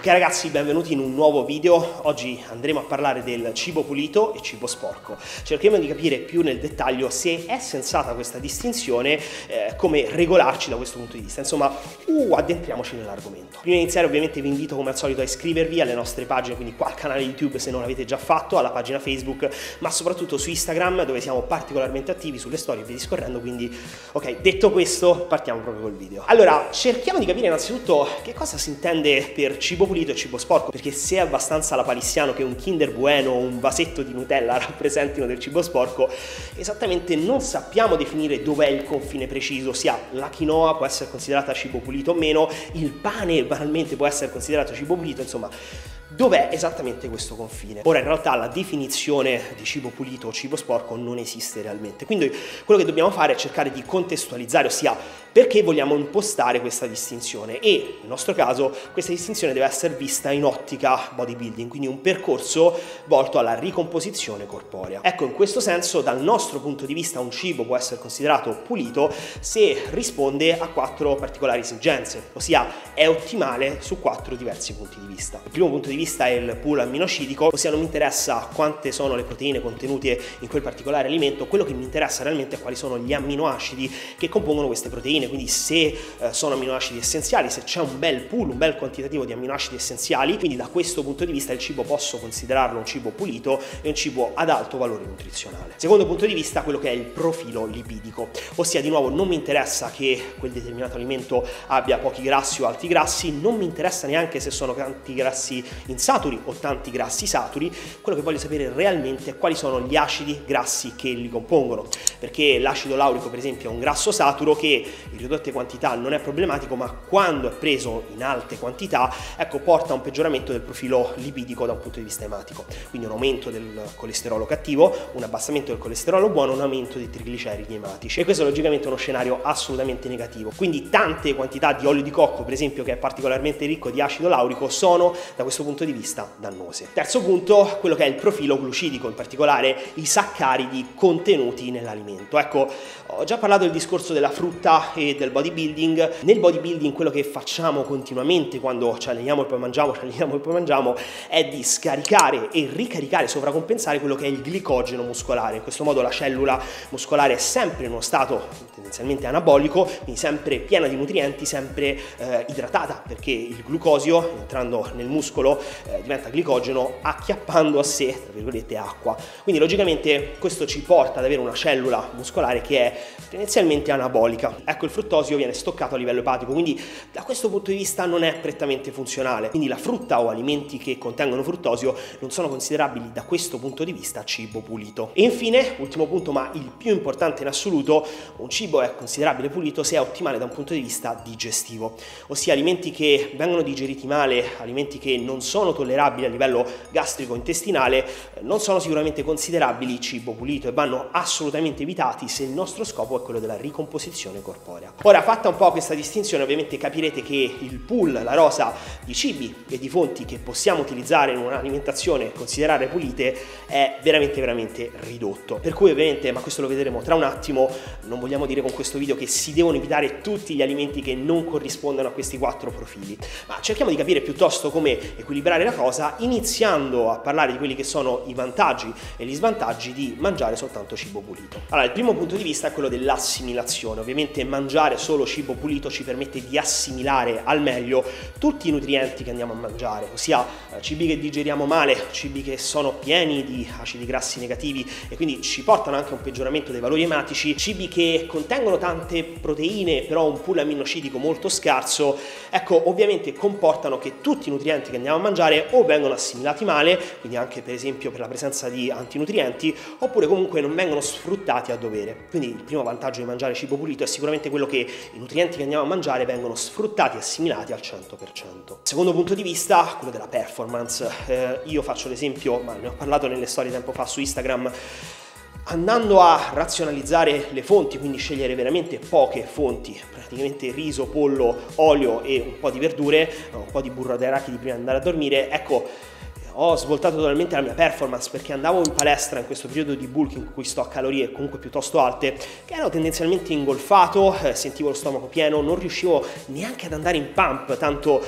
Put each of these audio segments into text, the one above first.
Ok ragazzi, benvenuti in un nuovo video. Oggi andremo a parlare del cibo pulito e cibo sporco. Cercheremo di capire più nel dettaglio se è sensata questa distinzione, eh, come regolarci da questo punto di vista. Insomma, uh, addentriamoci nell'argomento. Prima di iniziare ovviamente vi invito come al solito a iscrivervi alle nostre pagine, quindi qua al canale YouTube se non l'avete già fatto, alla pagina Facebook, ma soprattutto su Instagram dove siamo particolarmente attivi sulle storie e via discorrendo. Quindi, ok, detto questo, partiamo proprio col video. Allora, cerchiamo di capire innanzitutto che cosa si intende per cibo pulito e cibo sporco, perché se è abbastanza la palissiano che un Kinder Bueno o un vasetto di Nutella rappresentino del cibo sporco, esattamente non sappiamo definire dov'è il confine preciso, ossia la quinoa può essere considerata cibo pulito o meno, il pane banalmente può essere considerato cibo pulito, insomma Dov'è esattamente questo confine? Ora in realtà la definizione di cibo pulito o cibo sporco non esiste realmente, quindi quello che dobbiamo fare è cercare di contestualizzare, ossia perché vogliamo impostare questa distinzione e nel nostro caso questa distinzione deve essere vista in ottica bodybuilding, quindi un percorso volto alla ricomposizione corporea. Ecco, in questo senso dal nostro punto di vista un cibo può essere considerato pulito se risponde a quattro particolari esigenze, ossia è ottimale su quattro diversi punti di vista. Il primo punto di vista è il pool amminocidico, ossia non mi interessa quante sono le proteine contenute in quel particolare alimento, quello che mi interessa realmente è quali sono gli amminoacidi che compongono queste proteine proteine, quindi se eh, sono amminoacidi essenziali, se c'è un bel pool, un bel quantitativo di amminoacidi essenziali, quindi da questo punto di vista il cibo posso considerarlo un cibo pulito e un cibo ad alto valore nutrizionale. Secondo punto di vista quello che è il profilo lipidico, ossia di nuovo non mi interessa che quel determinato alimento abbia pochi grassi o alti grassi, non mi interessa neanche se sono tanti grassi insaturi o tanti grassi saturi, quello che voglio sapere realmente è quali sono gli acidi grassi che li compongono, perché l'acido laurico per esempio è un grasso saturo che in ridotte quantità non è problematico, ma quando è preso in alte quantità, ecco, porta a un peggioramento del profilo lipidico da un punto di vista ematico. Quindi un aumento del colesterolo cattivo, un abbassamento del colesterolo buono, un aumento dei trigliceridi ematici. E questo è logicamente uno scenario assolutamente negativo. Quindi tante quantità di olio di cocco, per esempio, che è particolarmente ricco di acido laurico, sono da questo punto di vista dannose. Terzo punto, quello che è il profilo glucidico, in particolare i saccaridi contenuti nell'alimento. Ecco, ho già parlato del discorso della frutta e del bodybuilding. Nel bodybuilding quello che facciamo continuamente quando ci alleniamo e poi mangiamo, ci alleniamo e poi mangiamo, è di scaricare e ricaricare, sovracompensare quello che è il glicogeno muscolare. In questo modo la cellula muscolare è sempre in uno stato tendenzialmente anabolico, quindi sempre piena di nutrienti, sempre eh, idratata, perché il glucosio entrando nel muscolo eh, diventa glicogeno acchiappando a sé, tra virgolette, acqua. Quindi logicamente questo ci porta ad avere una cellula muscolare che è tendenzialmente anabolica. Ecco, il fruttosio viene stoccato a livello epatico, quindi da questo punto di vista non è prettamente funzionale. Quindi la frutta o alimenti che contengono fruttosio non sono considerabili da questo punto di vista cibo pulito. E infine, ultimo punto, ma il più importante in assoluto, un cibo è considerabile pulito se è ottimale da un punto di vista digestivo, ossia alimenti che vengono digeriti male, alimenti che non sono tollerabili a livello gastrico-intestinale, non sono sicuramente considerabili cibo pulito e vanno assolutamente evitati se il nostro scopo è quello della ricomposizione corporea. Ora, fatta un po' questa distinzione, ovviamente capirete che il pool, la rosa di cibi e di fonti che possiamo utilizzare in un'alimentazione considerare pulite è veramente veramente ridotto. Per cui ovviamente, ma questo lo vedremo tra un attimo, non vogliamo dire con questo video che si devono evitare tutti gli alimenti che non corrispondono a questi quattro profili, ma cerchiamo di capire piuttosto come equilibrare la cosa iniziando a parlare di quelli che sono i vantaggi e gli svantaggi di mangiare soltanto cibo pulito. Allora, il primo punto di vista è quello dell'assimilazione. Ovviamente mangiare solo cibo pulito ci permette di assimilare al meglio tutti i nutrienti che andiamo a mangiare, ossia eh, cibi che digeriamo male, cibi che sono pieni di acidi grassi negativi e quindi ci portano anche a un peggioramento dei valori ematici, cibi che contengono tante proteine però un pool amminocidico molto scarso, ecco ovviamente comportano che tutti i nutrienti che andiamo a mangiare o vengono assimilati male, quindi anche per esempio per la presenza di antinutrienti, oppure comunque non vengono sfruttati a dovere. Quindi il primo vantaggio di mangiare cibo pulito è sicuramente quello che i nutrienti che andiamo a mangiare vengono sfruttati e assimilati al 100%. Secondo punto di vista, quello della performance. Eh, io faccio l'esempio, ma ne ho parlato nelle storie tempo fa su Instagram, andando a razionalizzare le fonti, quindi scegliere veramente poche fonti, praticamente riso, pollo, olio e un po' di verdure, un po' di burro d'arachidi prima di andare a dormire, ecco ho svoltato totalmente la mia performance perché andavo in palestra in questo periodo di bulk in cui sto a calorie comunque piuttosto alte, che ero tendenzialmente ingolfato, eh, sentivo lo stomaco pieno, non riuscivo neanche ad andare in pump, tanto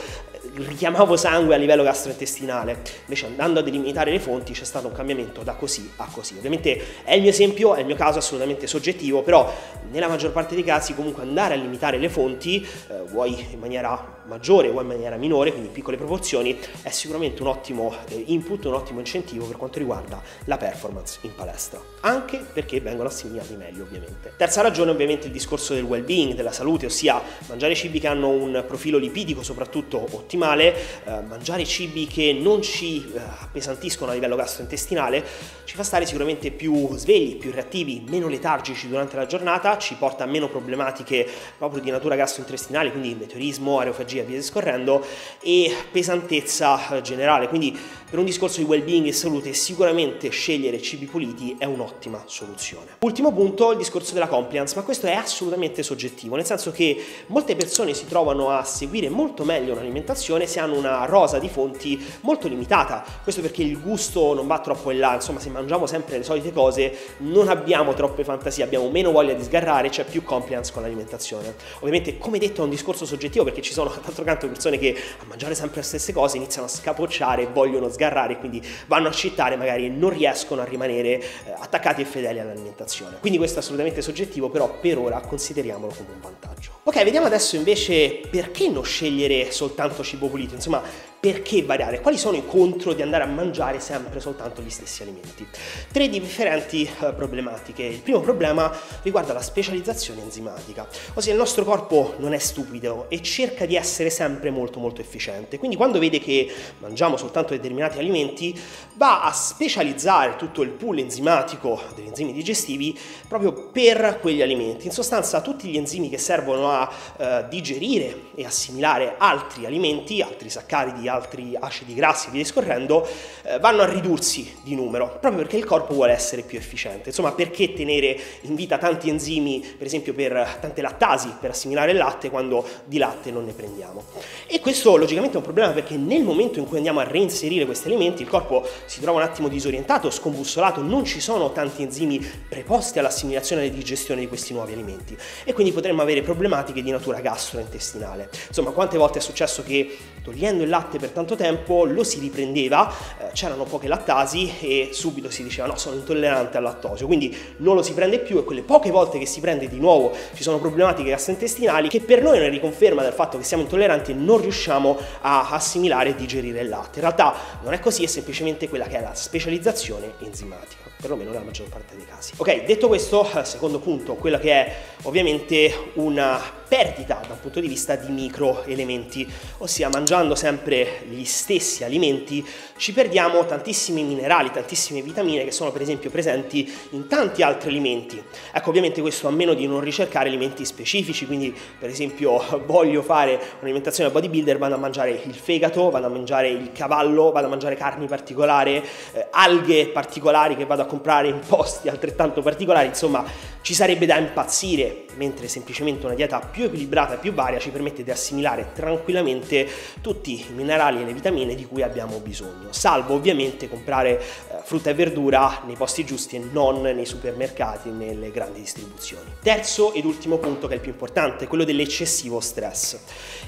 richiamavo sangue a livello gastrointestinale, invece andando a delimitare le fonti c'è stato un cambiamento da così a così. Ovviamente è il mio esempio, è il mio caso assolutamente soggettivo, però nella maggior parte dei casi comunque andare a limitare le fonti, eh, vuoi in maniera maggiore o in maniera minore, quindi in piccole proporzioni, è sicuramente un ottimo eh, input, un ottimo incentivo per quanto riguarda la performance in palestra, anche perché vengono assimilati meglio ovviamente. Terza ragione ovviamente il discorso del well-being, della salute, ossia mangiare cibi che hanno un profilo lipidico soprattutto ottimale, eh, mangiare cibi che non ci eh, appesantiscono a livello gastrointestinale, ci fa stare sicuramente più svegli, più reattivi, meno letargici durante la giornata, ci porta a meno problematiche proprio di natura gastrointestinale, quindi meteorismo, aerofagia e via discorrendo, e pesantezza generale. Quindi per un discorso di well-being e salute sicuramente scegliere cibi puliti è un'ottima soluzione. Ultimo punto, il discorso della compliance, ma questo è assolutamente soggettivo, nel senso che molte persone si trovano a seguire molto meglio un'alimentazione se hanno una rosa di fonti molto limitata. Questo perché il gusto non va troppo in là, insomma se mangiamo sempre le solite cose non abbiamo troppe fantasie, abbiamo meno voglia di sgarrare, c'è più compliance con l'alimentazione. Ovviamente come detto è un discorso soggettivo perché ci sono d'altro canto persone che a mangiare sempre le stesse cose iniziano a scapocciare e vogliono sgarrare quindi vanno a cittare magari non riescono a rimanere eh, attaccati e fedeli all'alimentazione. Quindi questo è assolutamente soggettivo, però per ora consideriamolo come un vantaggio. Ok, vediamo adesso invece perché non scegliere soltanto cibo pulito, insomma perché variare? Quali sono i contro di andare a mangiare sempre soltanto gli stessi alimenti? Tre differenti uh, problematiche. Il primo problema riguarda la specializzazione enzimatica, ossia il nostro corpo non è stupido e cerca di essere sempre molto molto efficiente. Quindi quando vede che mangiamo soltanto determinati alimenti, va a specializzare tutto il pool enzimatico degli enzimi digestivi proprio per quegli alimenti. In sostanza tutti gli enzimi che servono a uh, digerire e assimilare altri alimenti, altri saccaridi, altri acidi grassi e via discorrendo, eh, vanno a ridursi di numero, proprio perché il corpo vuole essere più efficiente. Insomma, perché tenere in vita tanti enzimi, per esempio per tante lattasi, per assimilare il latte, quando di latte non ne prendiamo? E questo logicamente è un problema perché nel momento in cui andiamo a reinserire questi alimenti, il corpo si trova un attimo disorientato, scombussolato, non ci sono tanti enzimi preposti all'assimilazione e alla digestione di questi nuovi alimenti e quindi potremmo avere problematiche di natura gastrointestinale. Insomma, quante volte è successo che togliendo il latte per tanto tempo lo si riprendeva, eh, c'erano poche lattasi e subito si diceva no, sono intollerante al lattosio, quindi non lo si prende più e quelle poche volte che si prende di nuovo ci sono problematiche gastrointestinali che per noi è una riconferma del fatto che siamo intolleranti e non riusciamo a assimilare e digerire il latte. In realtà non è così, è semplicemente quella che è la specializzazione enzimatica perlomeno nella maggior parte dei casi. Ok, detto questo, eh, secondo punto, quella che è ovviamente una perdita da un punto di vista di microelementi, ossia mangiando sempre gli stessi alimenti ci perdiamo tantissimi minerali, tantissime vitamine che sono per esempio presenti in tanti altri alimenti. Ecco, ovviamente questo a meno di non ricercare alimenti specifici, quindi per esempio voglio fare un'alimentazione bodybuilder, vado a mangiare il fegato, vado a mangiare il cavallo, vado a mangiare carni particolari, eh, alghe particolari che vado a comprare in posti altrettanto particolari, insomma ci sarebbe da impazzire, mentre semplicemente una dieta più equilibrata e più varia ci permette di assimilare tranquillamente tutti i minerali e le vitamine di cui abbiamo bisogno, salvo ovviamente comprare eh, frutta e verdura nei posti giusti e non nei supermercati nelle grandi distribuzioni. Terzo ed ultimo punto che è il più importante, quello dell'eccessivo stress.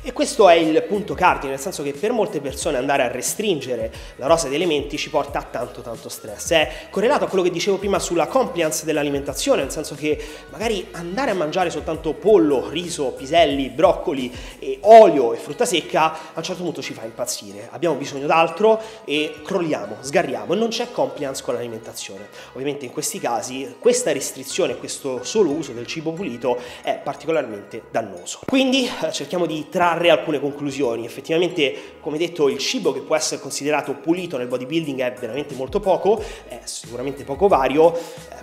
E questo è il punto cardine, nel senso che per molte persone andare a restringere la rosa di elementi ci porta a tanto tanto stress. È correlato a quello che dicevo prima sulla compliance dell'alimentazione, nel senso che magari andare a mangiare soltanto pollo, riso, piselli, broccoli e olio e frutta secca a un certo punto ci fa impazzire. Abbiamo bisogno d'altro e crolliamo, sgarriamo e non c'è compliance con l'alimentazione. Ovviamente in questi casi questa restrizione, questo solo uso del cibo pulito è particolarmente dannoso. Quindi eh, cerchiamo di trarre alcune conclusioni. Effettivamente, come detto, il cibo che può essere considerato pulito nel bodybuilding è veramente molto poco, è sicuramente poco vario, eh,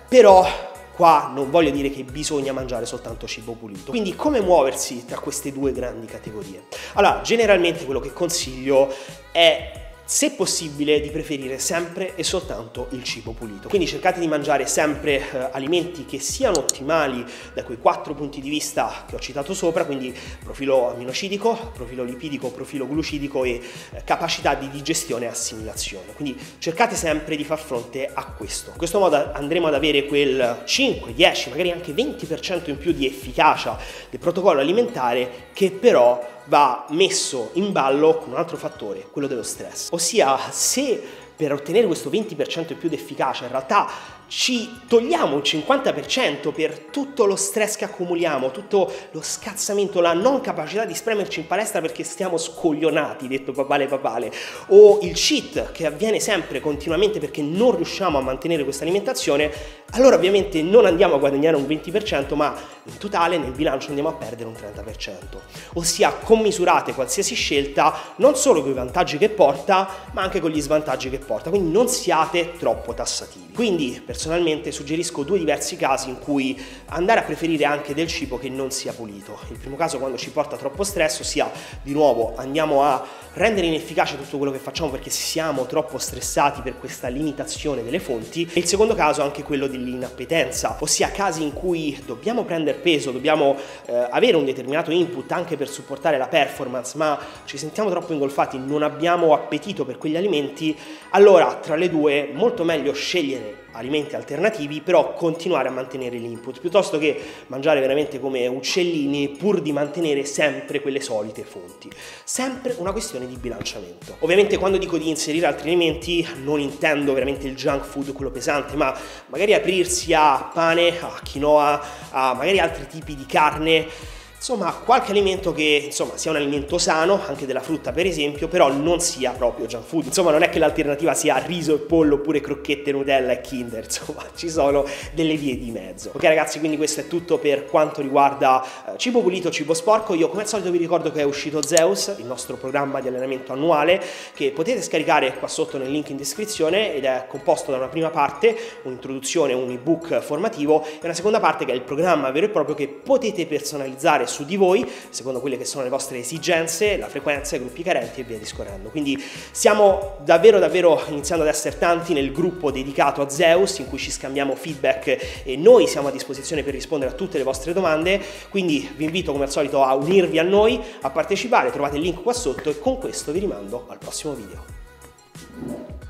però Qua non voglio dire che bisogna mangiare soltanto cibo pulito. Quindi come muoversi tra queste due grandi categorie? Allora, generalmente quello che consiglio è se possibile di preferire sempre e soltanto il cibo pulito. Quindi cercate di mangiare sempre eh, alimenti che siano ottimali da quei quattro punti di vista che ho citato sopra, quindi profilo aminocidico, profilo lipidico, profilo glucidico e eh, capacità di digestione e assimilazione. Quindi cercate sempre di far fronte a questo. In questo modo andremo ad avere quel 5, 10, magari anche 20% in più di efficacia del protocollo alimentare che però va messo in ballo con un altro fattore, quello dello stress. Ossia, se per ottenere questo 20% in più di efficacia in realtà ci togliamo un 50% per tutto lo stress che accumuliamo, tutto lo scazzamento, la non capacità di spremerci in palestra perché stiamo scoglionati, detto papale papale, o il cheat che avviene sempre continuamente perché non riusciamo a mantenere questa alimentazione, allora ovviamente non andiamo a guadagnare un 20%, ma in totale nel bilancio andiamo a perdere un 30%. Ossia commisurate qualsiasi scelta non solo con i vantaggi che porta, ma anche con gli svantaggi che porta, quindi non siate troppo tassativi. Quindi, per personalmente suggerisco due diversi casi in cui andare a preferire anche del cibo che non sia pulito. Il primo caso quando ci porta troppo stress, ossia di nuovo andiamo a rendere inefficace tutto quello che facciamo perché siamo troppo stressati per questa limitazione delle fonti. E il secondo caso anche quello dell'inappetenza, ossia casi in cui dobbiamo prendere peso, dobbiamo eh, avere un determinato input anche per supportare la performance, ma ci sentiamo troppo ingolfati, non abbiamo appetito per quegli alimenti, allora tra le due molto meglio scegliere alimenti alternativi, però continuare a mantenere l'input, piuttosto che mangiare veramente come uccellini pur di mantenere sempre quelle solite fonti. Sempre una questione di bilanciamento. Ovviamente quando dico di inserire altri alimenti non intendo veramente il junk food, quello pesante, ma magari aprirsi a pane, a quinoa, a magari altri tipi di carne Insomma, qualche alimento che insomma, sia un alimento sano, anche della frutta per esempio, però non sia proprio junk food. Insomma, non è che l'alternativa sia riso e pollo oppure crocchette, Nutella e Kinder, insomma, ci sono delle vie di mezzo. Ok ragazzi, quindi questo è tutto per quanto riguarda eh, cibo pulito, cibo sporco. Io come al solito vi ricordo che è uscito Zeus, il nostro programma di allenamento annuale, che potete scaricare qua sotto nel link in descrizione ed è composto da una prima parte, un'introduzione, un ebook formativo e una seconda parte che è il programma vero e proprio che potete personalizzare su di voi, secondo quelle che sono le vostre esigenze, la frequenza, i gruppi carenti e via discorrendo. Quindi stiamo davvero davvero iniziando ad essere tanti nel gruppo dedicato a Zeus in cui ci scambiamo feedback e noi siamo a disposizione per rispondere a tutte le vostre domande, quindi vi invito come al solito a unirvi a noi, a partecipare, trovate il link qua sotto e con questo vi rimando al prossimo video.